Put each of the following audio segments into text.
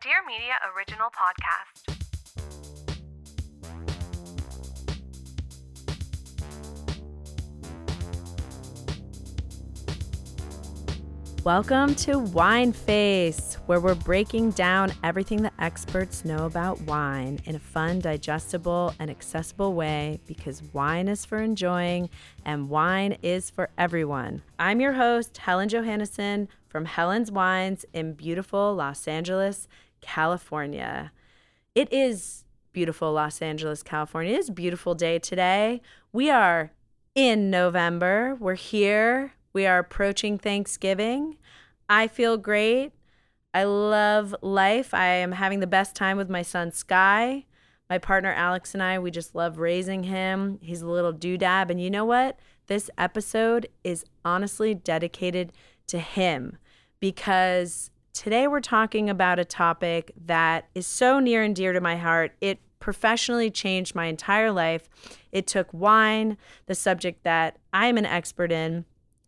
Dear Media original podcast. Welcome to Wine Face, where we're breaking down everything the experts know about wine in a fun, digestible, and accessible way because wine is for enjoying and wine is for everyone. I'm your host, Helen Johannesen from Helen's Wines in beautiful Los Angeles, California. It is beautiful Los Angeles, California. It is a beautiful day today. We are in November. We're here. We are approaching Thanksgiving. I feel great. I love life. I am having the best time with my son Sky. My partner Alex and I, we just love raising him. He's a little doodab. And you know what? This episode is honestly dedicated to him because today we're talking about a topic that is so near and dear to my heart. It professionally changed my entire life. It took wine, the subject that I'm an expert in,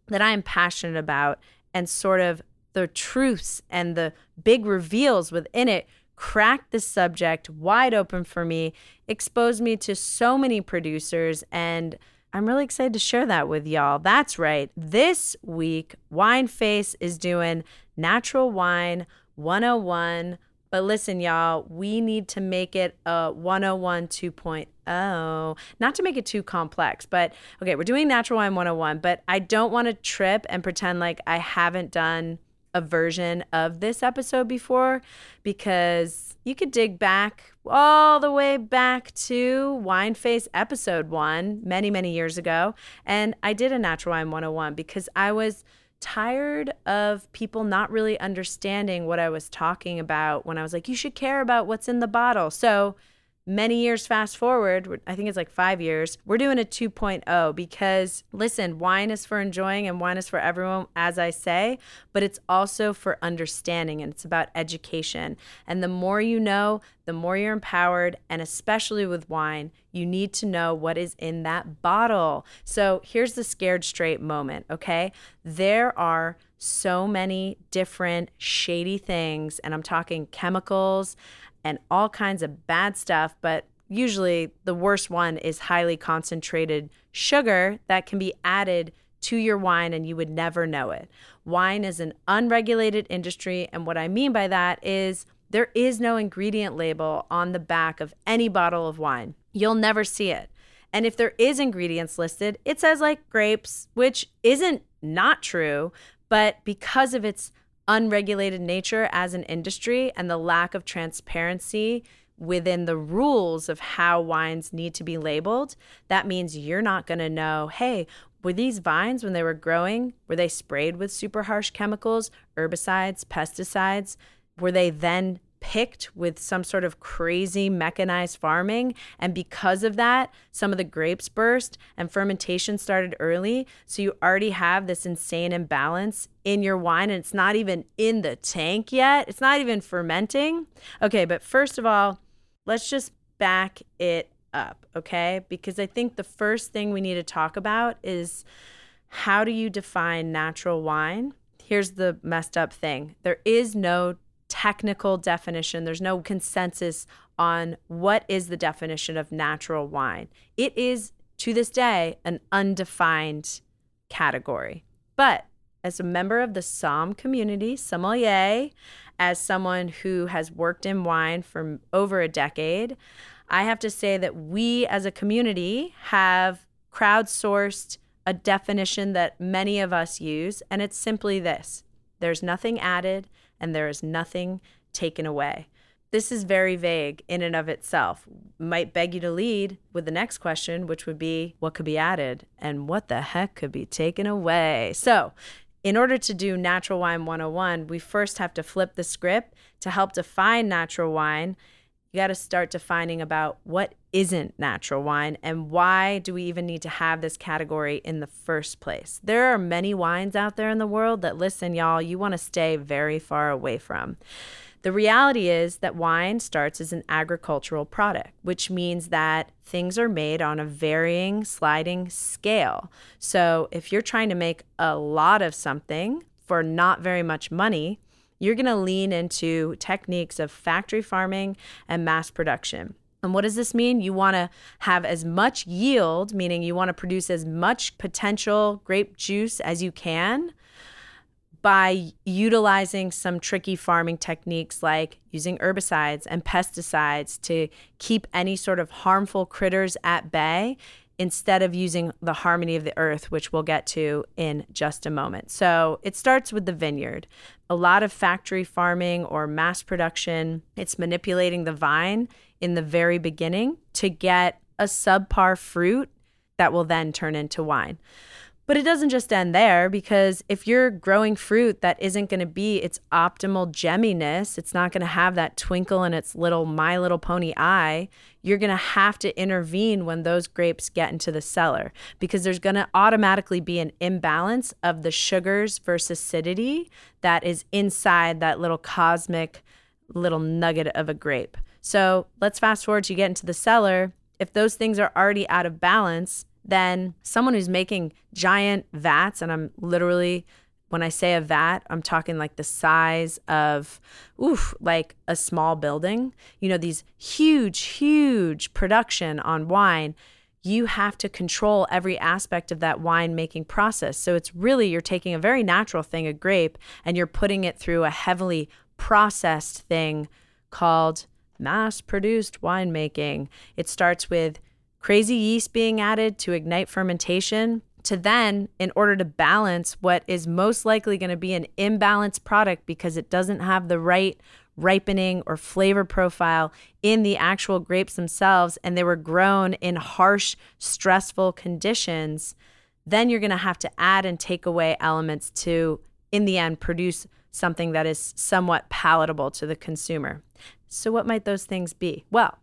that I am passionate about, and sort of the truths and the big reveals within it cracked the subject wide open for me, exposed me to so many producers, and I'm really excited to share that with y'all. That's right. This week, Wine Face is doing Natural Wine 101. But listen, y'all, we need to make it a 101 2.0. Not to make it too complex, but okay, we're doing Natural Wine 101, but I don't want to trip and pretend like I haven't done a version of this episode before because you could dig back all the way back to Wine Face episode one many, many years ago. And I did a Natural Wine 101 because I was tired of people not really understanding what I was talking about when I was like, you should care about what's in the bottle. So, many years fast forward, I think it's like five years, we're doing a 2.0 because listen, wine is for enjoying and wine is for everyone, as I say, but it's also for understanding and it's about education. And the more you know, the more you're empowered. And especially with wine, you need to know what is in that bottle. So here's the scared straight moment, okay? There are so many different shady things, and I'm talking chemicals and all kinds of bad stuff, but usually the worst one is highly concentrated sugar that can be added to your wine and you would never know it. Wine is an unregulated industry, and what I mean by that is there is no ingredient label on the back of any bottle of wine. You'll never see it. And if there is ingredients listed, it says like grapes, which isn't not true, but because of its unregulated nature as an industry and the lack of transparency within the rules of how wines need to be labeled, that means you're not going to know, hey, were these vines when they were growing, were they sprayed with super harsh chemicals, herbicides, pesticides? Were they then picked with some sort of crazy mechanized farming. And because of that, some of the grapes burst and fermentation started early. So you already have this insane imbalance in your wine, and it's not even in the tank yet. It's not even fermenting. Okay, but first of all, let's just back it up, okay? Because I think the first thing we need to talk about is how do you define natural wine? Here's the messed up thing there is no technical definition. There's no consensus on what is the definition of natural wine. It is to this day, an undefined category. But as a member of the Somm community, sommelier, as someone who has worked in wine for over a decade, I have to say that we as a community have crowdsourced a definition that many of us use, and it's simply this there's nothing added and there is nothing taken away. This is very vague in and of itself. Might beg you to lead with the next question, which would be what could be added and what the heck could be taken away? So, in order to do Natural Wine 101, we first have to flip the script to help define natural wine. You got to start defining about what isn't natural wine and why do we even need to have this category in the first place. There are many wines out there in the world that, listen, y'all, you want to stay very far away from. The reality is that wine starts as an agricultural product, which means that things are made on a varying sliding scale. So if you're trying to make a lot of something for not very much money, you're going to lean into techniques of factory farming and mass production. And what does this mean? You want to have as much yield, meaning you want to produce as much potential grape juice as you can by utilizing some tricky farming techniques like using herbicides and pesticides to keep any sort of harmful critters at bay instead of using the harmony of the earth, which we'll get to in just a moment. So it starts with the vineyard. A lot of factory farming or mass production, it's manipulating the vine in the very beginning to get a subpar fruit that will then turn into wine. But it doesn't just end there because if you're growing fruit that isn't going to be its optimal gemminess, it's not going to have that twinkle in its little My Little Pony eye, you're going to have to intervene when those grapes get into the cellar because there's going to automatically be an imbalance of the sugars versus acidity that is inside that little cosmic little nugget of a grape. So let's fast forward to you get into the cellar. If those things are already out of balance, then someone who's making giant vats, and I'm literally, when I say a vat, I'm talking like the size of, oof, like a small building. You know, these huge, huge production on wine. You have to control every aspect of that wine making process. So it's really, you're taking a very natural thing, a grape, and you're putting it through a heavily processed thing called mass produced winemaking. It starts with crazy yeast being added to ignite fermentation, to then, in order to balance what is most likely going to be an imbalanced product because it doesn't have the right ripening or flavor profile in the actual grapes themselves, and they were grown in harsh, stressful conditions, then you're going to have to add and take away elements to, in the end, produce something that is somewhat palatable to the consumer. So, what might those things be? Well,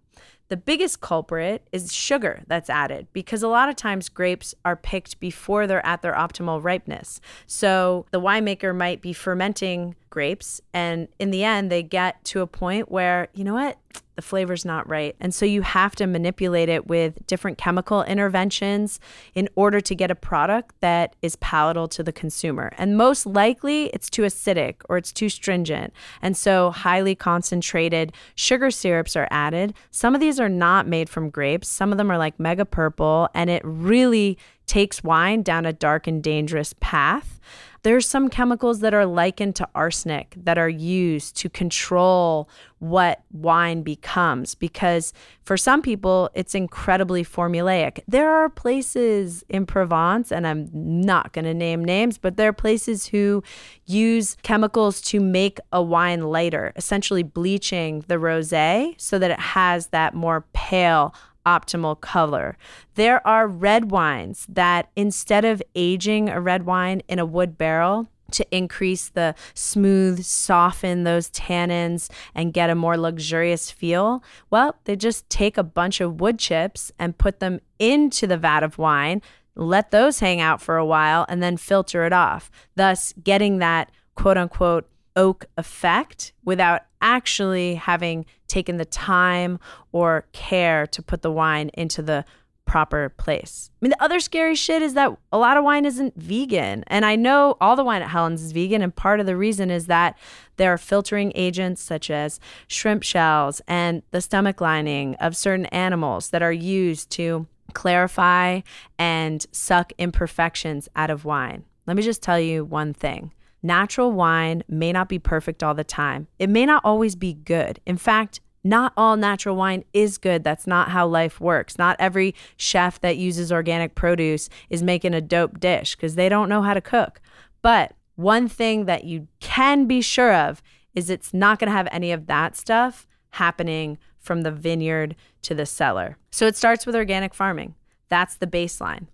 the biggest culprit is sugar that's added because a lot of times grapes are picked before they're at their optimal ripeness. So the winemaker might be fermenting grapes, and in the end, they get to a point where, you know what? The flavor's not right. And so you have to manipulate it with different chemical interventions in order to get a product that is palatable to the consumer. And most likely it's too acidic or it's too stringent. And so highly concentrated sugar syrups are added. Some of these are not made from grapes, some of them are like mega purple, and it really takes wine down a dark and dangerous path. There's some chemicals that are likened to arsenic that are used to control what wine becomes because for some people it's incredibly formulaic. There are places in Provence and I'm not going to name names, but there are places who use chemicals to make a wine lighter, essentially bleaching the rosé so that it has that more pale optimal color. There are red wines that instead of aging a red wine in a wood barrel, to increase the smooth, soften those tannins, and get a more luxurious feel? Well, they just take a bunch of wood chips and put them into the vat of wine, let those hang out for a while, and then filter it off, thus getting that quote unquote oak effect without actually having taken the time or care to put the wine into the proper place. I mean, the other scary shit is that a lot of wine isn't vegan. And I know all the wine at Helen's is vegan. And part of the reason is that there are filtering agents such as shrimp shells and the stomach lining of certain animals that are used to clarify and suck imperfections out of wine. Let me just tell you one thing. Natural wine may not be perfect all the time. It may not always be good. In fact, not all natural wine is good. That's not how life works. Not every chef that uses organic produce is making a dope dish because they don't know how to cook. But one thing that you can be sure of is it's not going to have any of that stuff happening from the vineyard to the cellar. So it starts with organic farming. That's the baseline.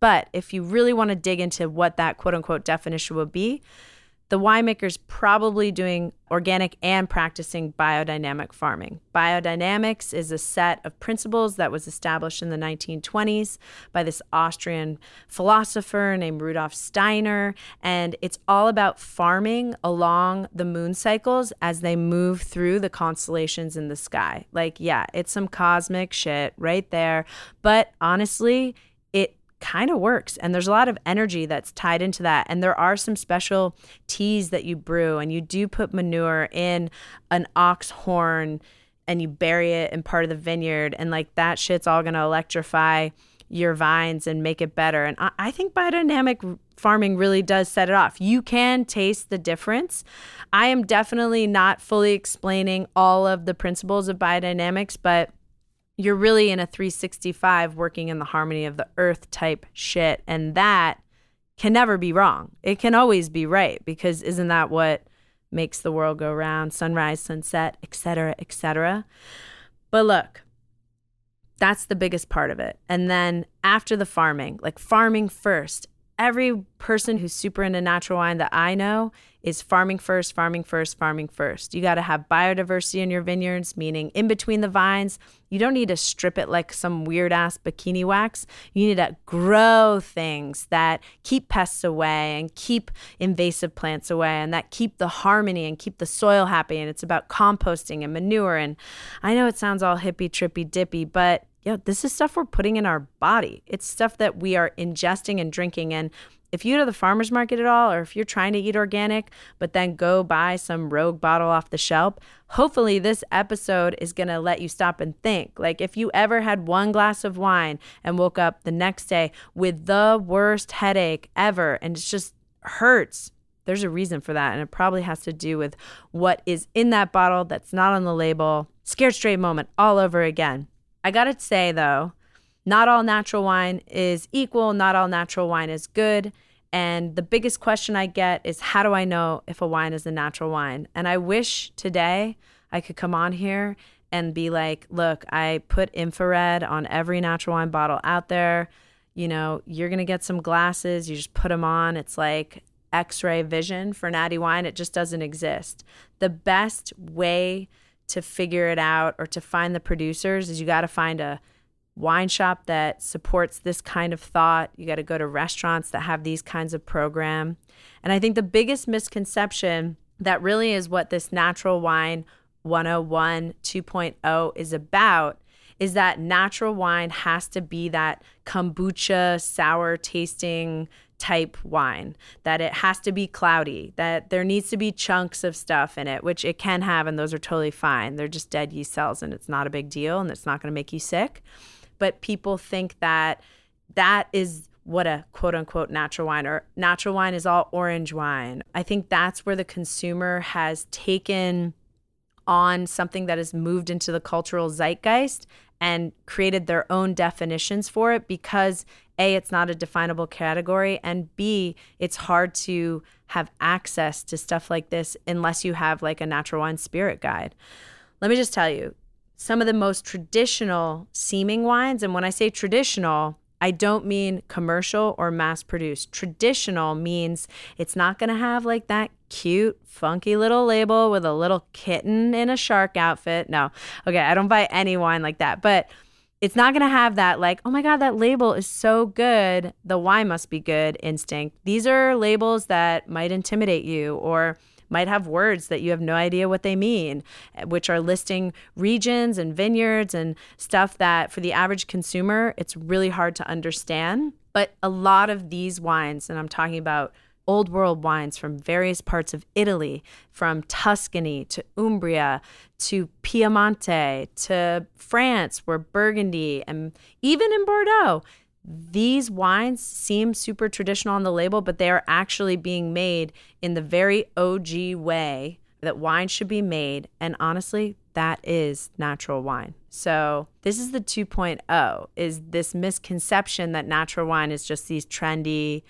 But if you really want to dig into what that quote unquote definition would be, the winemaker's probably doing organic and practicing biodynamic farming. Biodynamics is a set of principles that was established in the 1920s by this Austrian philosopher named Rudolf Steiner. And it's all about farming along the moon cycles as they move through the constellations in the sky. Like, yeah, it's some cosmic shit right there. But honestly, kind of works. And there's a lot of energy that's tied into that. And there are some special teas that you brew, and you do put manure in an ox horn and you bury it in part of the vineyard. And like that shit's all going to electrify your vines and make it better. And I, I think biodynamic farming really does set it off. You can taste the difference. I am definitely not fully explaining all of the principles of biodynamics, but you're really in a 365 working in the harmony of the earth type shit and that can never be wrong. It can always be right because isn't that what makes the world go round? Sunrise sunset etc etc but look that's the biggest part of it. And then after the farming like farming first every person who's super into natural wine that I know is farming first, farming first, farming first. You got to have biodiversity in your vineyards, meaning in between the vines. You don't need to strip it like some weird ass bikini wax. You need to grow things that keep pests away and keep invasive plants away and that keep the harmony and keep the soil happy. And it's about composting and manure. And I know it sounds all hippy, trippy, dippy, but yo, this is stuff we're putting in our body. It's stuff that we are ingesting and drinking. And if you go to the farmer's market at all, or if you're trying to eat organic, but then go buy some rogue bottle off the shelf, hopefully this episode is to let you stop and think. Like, if you ever had one glass of wine and woke up the next day with the worst headache ever, and it just hurts, there's a reason for that. And it probably has to do with what is in that bottle that's not on the label. Scared straight moment all over again. I got to say, though, not all natural wine is equal, not all natural wine is good. And the biggest question I get is how do I know if a wine is a natural wine? And I wish today I could come on here and be like, look, I put infrared on every natural wine bottle out there. You know, you're going to get some glasses, you just put them on. It's like x ray vision for natty wine. It just doesn't exist. The best way to figure it out or to find the producers is you got to find a wine shop that supports this kind of thought. You got to go to restaurants that have these kinds of program. And I think the biggest misconception that really is what this natural wine 101 2.0 is about is that natural wine has to be that kombucha sour tasting type wine, that it has to be cloudy, that there needs to be chunks of stuff in it, which it can have, and those are totally fine. They're just dead yeast cells, and it's not a big deal, and it's not going to make you sick. But people think that that is what a quote unquote natural wine or natural wine is all orange wine. I think that's where the consumer has taken on something that has moved into the cultural zeitgeist and created their own definitions for it because A, it's not a definable category, and B, it's hard to have access to stuff like this unless you have like a natural wine spirit guide. Let me just tell you, some of the most traditional seeming wines, and when I say traditional, I don't mean commercial or mass produced. Traditional means it's not going to have like that cute, funky little label with a little kitten in a shark outfit. No, okay, I don't buy any wine like that. But it's not going to have that, like, oh my God, that label is so good. The wine must be good instinct. These are labels that might intimidate you or might have words that you have no idea what they mean, eh, which are listing regions and vineyards and stuff that for the average consumer, it's really hard to understand. But a lot of these wines, and I'm talking about old world wines from various parts of Italy, from Tuscany to Umbria to Piemonte to France, where Burgundy and even in Bordeaux, these wines seem super traditional on the label, but they are actually being made in the very OG way that wine should be made. And honestly, that is natural wine. So, this is the 2.0 is this misconception that natural wine is just these trendy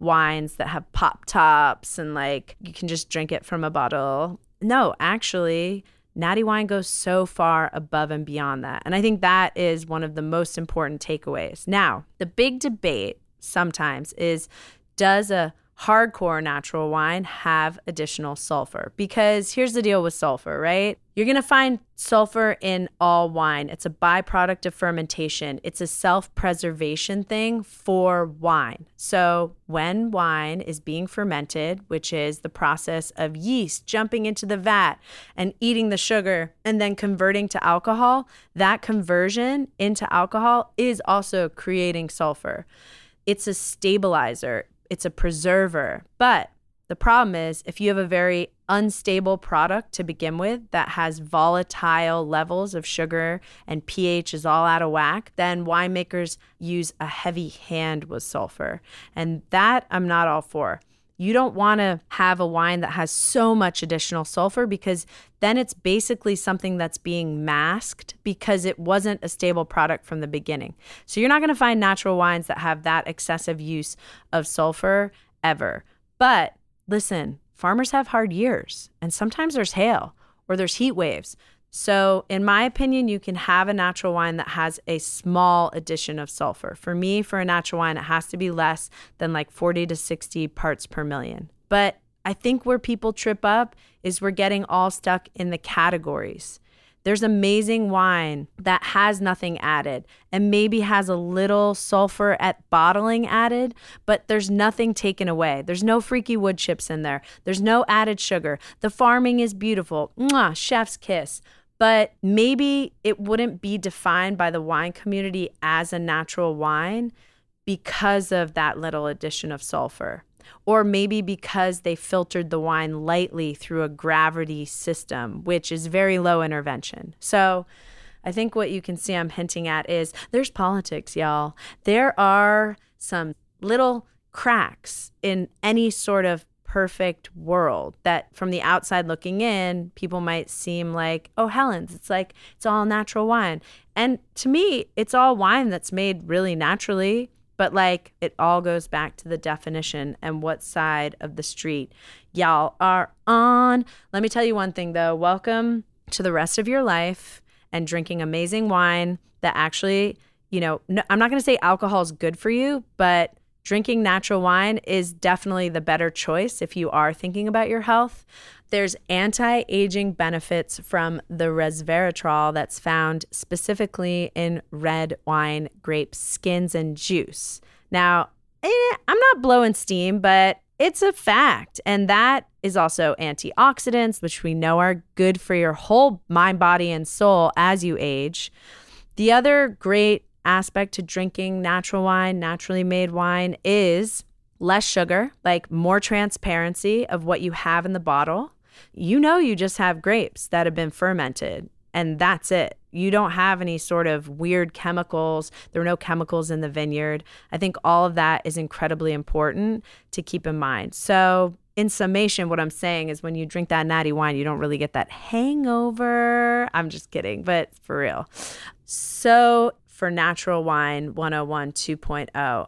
wines that have pop tops and like you can just drink it from a bottle. No, actually, Natty Wine goes so far above and beyond that. And I think that is one of the most important takeaways. Now, the big debate sometimes is does a hardcore natural wine have additional sulfur because here's the deal with sulfur, right? You're going to find sulfur in all wine. It's a byproduct of fermentation. It's a self-preservation thing for wine. So, when wine is being fermented, which is the process of yeast jumping into the vat and eating the sugar and then converting to alcohol, that conversion into alcohol is also creating sulfur. It's a stabilizer it's a preserver. But the problem is if you have a very unstable product to begin with that has volatile levels of sugar and pH is all out of whack, then winemakers use a heavy hand with sulfur. And that I'm not all for. You don't want to have a wine that has so much additional sulfur because then it's basically something that's being masked because it wasn't a stable product from the beginning. So you're not going to find natural wines that have that excessive use of sulfur ever. But listen, farmers have hard years and sometimes there's hail or there's heat waves. So, in my opinion, you can have a natural wine that has a small addition of sulfur. For me, for a natural wine, it has to be less than like 40 to 60 parts per million. But I think where people trip up is we're getting all stuck in the categories. There's amazing wine that has nothing added and maybe has a little sulfur at bottling added, but there's nothing taken away. There's no freaky wood chips in there. There's no added sugar. The farming is beautiful. Mwah, chef's kiss but maybe it wouldn't be defined by the wine community as a natural wine because of that little addition of sulfur. Or maybe because they filtered the wine lightly through a gravity system, which is very low intervention. So I think what you can see I'm hinting at is there's politics, y'all. There are some little cracks in any sort of perfect world that from the outside looking in, people might seem like, oh, Helen's, it's like it's all natural wine. And to me, it's all wine that's made really naturally, but like it all goes back to the definition and what side of the street y'all are on. Let me tell you one thing though welcome to the rest of your life and drinking amazing wine that actually, you know, no, I'm not going to say alcohol is good for you, but Drinking natural wine is definitely the better choice if you are thinking about your health. There's anti aging benefits from the resveratrol that's found specifically in red wine, grape skins, and juice. Now, eh, I'm not blowing steam, but it's a fact. And that is also antioxidants, which we know are good for your whole mind, body, and soul as you age. The other great aspect to drinking natural wine, naturally made wine is less sugar, like more transparency of what you have in the bottle. You know, you just have grapes that have been fermented, and that's it. You don't have any sort of weird chemicals. There are no chemicals in the vineyard. I think all of that is incredibly important to keep in mind. So, in summation, what I'm saying is when you drink that natty wine, you don't really get that hangover. I'm just kidding, but for real. So, for Natural Wine 101 2.0.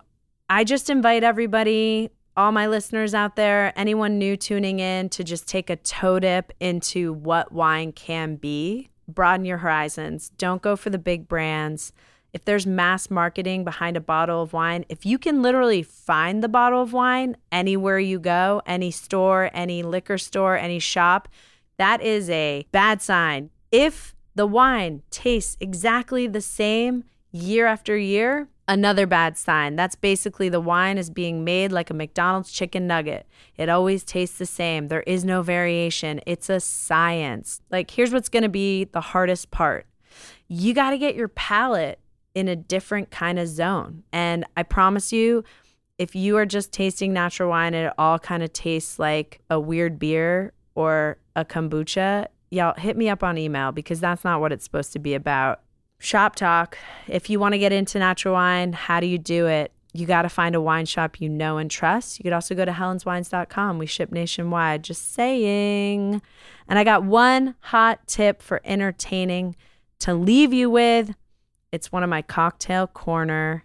I just invite everybody, all my listeners out there, anyone new tuning in, to just take a toe dip into what wine can be. Broaden your horizons. Don't go for the big brands. If there's mass marketing behind a bottle of wine, if you can literally find the bottle of wine anywhere you go, any store, any liquor store, any shop, that is a bad sign. If the wine tastes exactly the same, year after year, another bad sign. That's basically the wine is being made like a McDonald's chicken nugget. It always tastes the same. There is no variation. It's a science. Like, here's what's going to be the hardest part you got to get your palate in a different kind of zone. And I promise you, if you are just tasting natural wine and it all kind of tastes like a weird beer or a kombucha, y'all hit me up on email because that's not what it's supposed to be about. Shop talk. If you want to get into natural wine, how do you do it? You got to find a wine shop you know and trust. You could also go to helenswines.com. We ship nationwide. Just saying. And I got one hot tip for entertaining to leave you with. It's one of my cocktail corner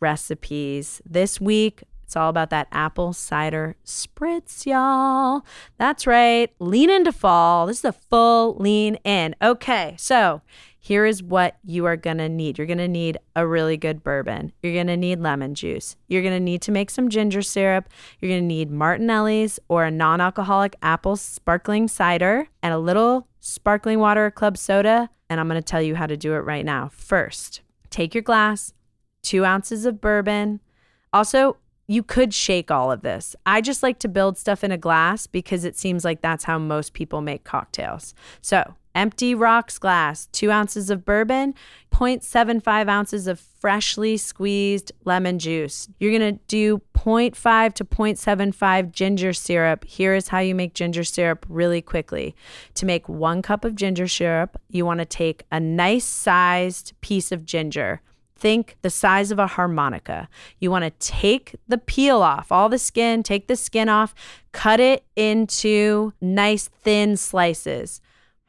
recipes. This week, it's all about that apple cider spritz, y'all. That's right. Lean into fall. This is a full lean in. Okay, so here is what you are going to need. You're going to need a really good bourbon. You're going to need lemon juice. You're going to need to make some ginger syrup. You're going to need Martinelli's or a non alcoholic apple sparkling cider and a little sparkling water or club soda. And I'm going to tell you how to do it right now. First, take your glass, two ounces of bourbon. Also, you could shake all of this. I just like to build stuff in a glass because it seems like that's how most people make cocktails. So, empty rocks glass, two ounces of bourbon, 0.75 ounces of freshly squeezed lemon juice. You're gonna do 0.5 to 0.75 ginger syrup. Here is how you make ginger syrup really quickly. To make one cup of ginger syrup, you wanna take a nice sized piece of ginger think the size of a harmonica. You want to take the peel off, all the skin, take the skin off, cut it into nice thin slices.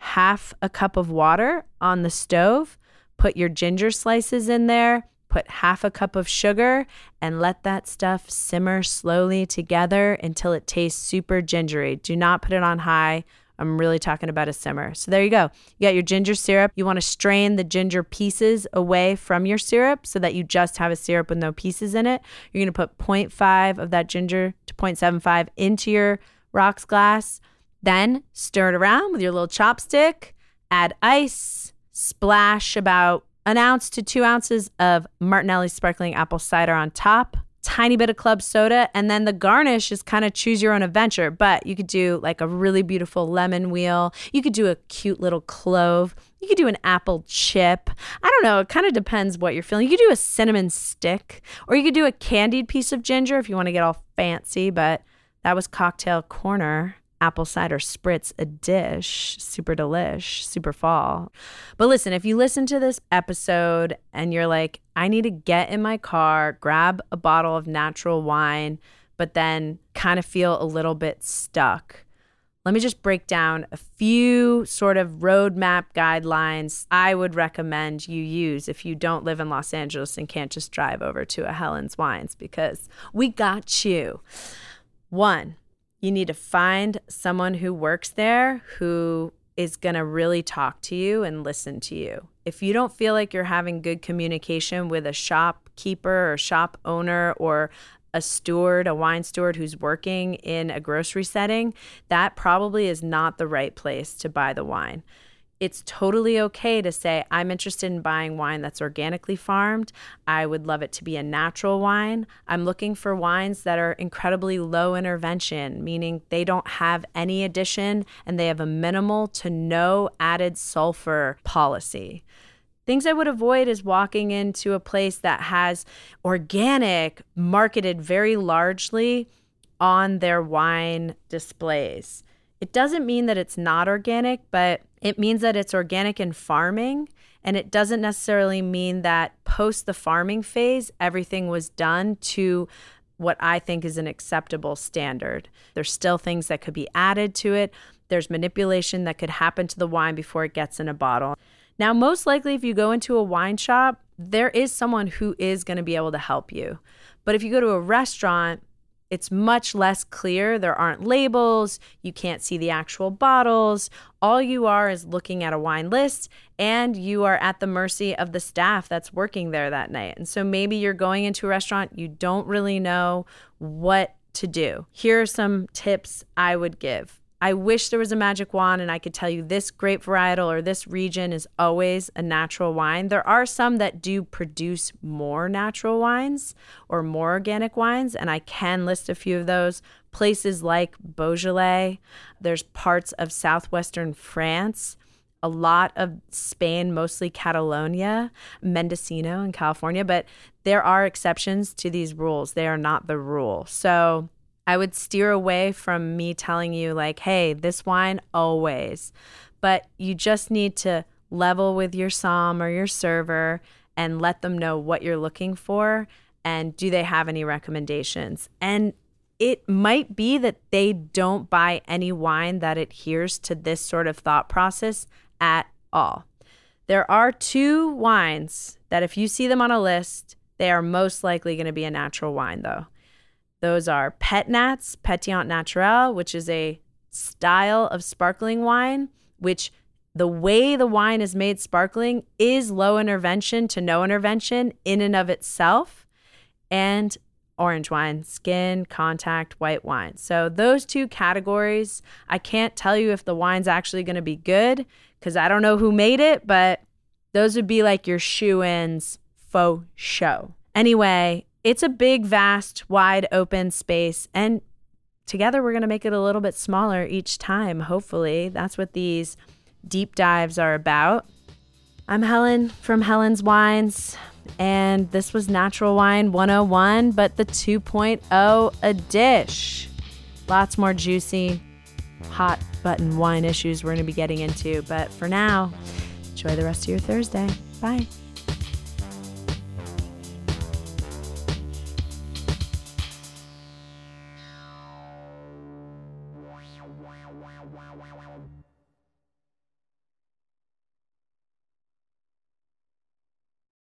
Half a cup of water on the stove, put your ginger slices in there, put half a cup of sugar, and let that stuff simmer slowly together until it tastes super gingery. Do not put it on high I'm really talking about a simmer. So there you go. You got your ginger syrup. You want to strain the ginger pieces away from your syrup so that you just have a syrup with no pieces in it. You're going to put 0.5 of that ginger to 0.75 into your rocks glass. Then stir it around with your little chopstick. Add ice. Splash about an ounce to two ounces of Martinelli sparkling apple cider on top tiny bit of club soda and then the garnish is kind of choose your own adventure but you could do like a really beautiful lemon wheel you could do a cute little clove you could do an apple chip i don't know it kind of depends what you're feeling you could do a cinnamon stick or you could do a candied piece of ginger if you want to get all fancy but that was cocktail corner apple cider spritz a dish. Super delish, super fall. But listen, if you listen to this episode and you're like, I need to get in my car, grab a bottle of natural wine, but then kind of feel a little bit stuck. Let me just break down a few sort of roadmap guidelines I would recommend you use if you don't live in Los Angeles and can't just drive over to a Helen's Wines because we got you. One, you need to find someone who works there who is going to really talk to you and listen to you. If you don't feel like you're having good communication with a shopkeeper or shop owner or a steward, a wine steward who's working in a grocery setting, that probably is not the right place to buy the wine it's totally okay to say, I'm interested in buying wine that's organically farmed. I would love it to be a natural wine. I'm looking for wines that are incredibly low intervention, meaning they don't have any addition and they have a minimal to no added sulfur policy. Things I would avoid is walking into a place that has organic marketed very largely on their wine displays. It doesn't mean that it's not organic, but it means that it's organic in farming. And it doesn't necessarily mean that post the farming phase, everything was done to what I think is an acceptable standard. There's still things that could be added to it. There's manipulation that could happen to the wine before it gets in a bottle. Now, most likely, if you go into a wine shop, there is someone who is going to be able to help you. But if you go to a restaurant, it's much less clear. There aren't labels. You can't see the actual bottles. All you are is looking at a wine list and you are at the mercy of the staff that's working there that night. And so maybe you're going into a restaurant, you don't really know what to do. Here are some tips I would give. I wish there was a magic wand and I could tell you this grape varietal or this region is always a natural wine. There are some that do produce more natural wines or more organic wines, and I can list a few of those. Places like Beaujolais, there's parts of southwestern France a lot of Spain, mostly Catalonia, Mendocino in California, but there are exceptions to these rules. They are not the rule. So I would steer away from me telling you, like, hey, this wine always. But you just need to level with your som or your server and let them know what you're looking for and do they have any recommendations. And it might be that they don't buy any wine that adheres to this sort of thought process at all. There are two wines that, if you see them on a list, they are most likely going to be a natural wine, though. Those are Pet Nats, Pétillant Naturel, which is a style of sparkling wine, which the way the wine is made sparkling is low intervention to no intervention in and of itself, and orange wine, skin, contact, white wine. So, those two categories, I can't tell you if the wine's actually going to be good because I don't know who made it, but those would be like your shoe ins faux show. Anyway, it's a big, vast, wide open space. And together we're going to make it a little bit smaller each time, hopefully. That's what these deep dives are about. I'm Helen from Helen's Wines, and this was Natural Wine 101, but the 2.0 a dish. Lots more juicy, hot button wine issues we're going to be getting into. But for now, enjoy the rest of your Thursday. Bye.